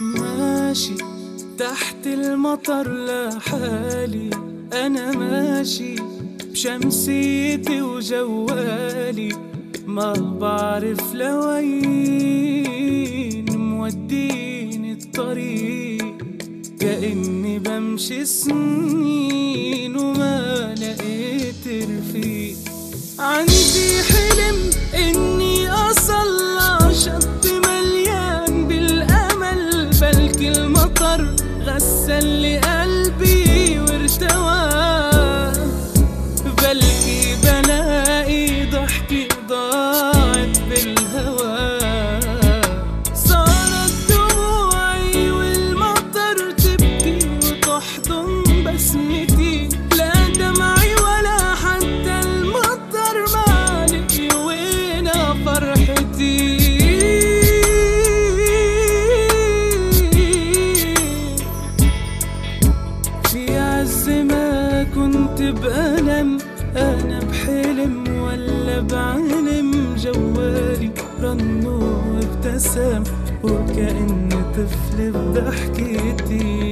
ماشي تحت المطر لحالي أنا ماشي بشمسيتي وجوالي. ما بعرف لوين موديني الطريق. كأني بمشي سنين وما لقيت رفيق. عندي حلم المطر غسل لي قلبي وارتوى. بلكي بلاقي ضحكي ضاعت بالهوى. صارت دموعي والمطر تبكي وتحضن بسمتي. لا دمعي ولا حتى المطر مالك وين فرحتي. كنت بألم أنا بحلم ولا بعلم؟ جوالي رن وابتسم وكأن طفل بضحكتي.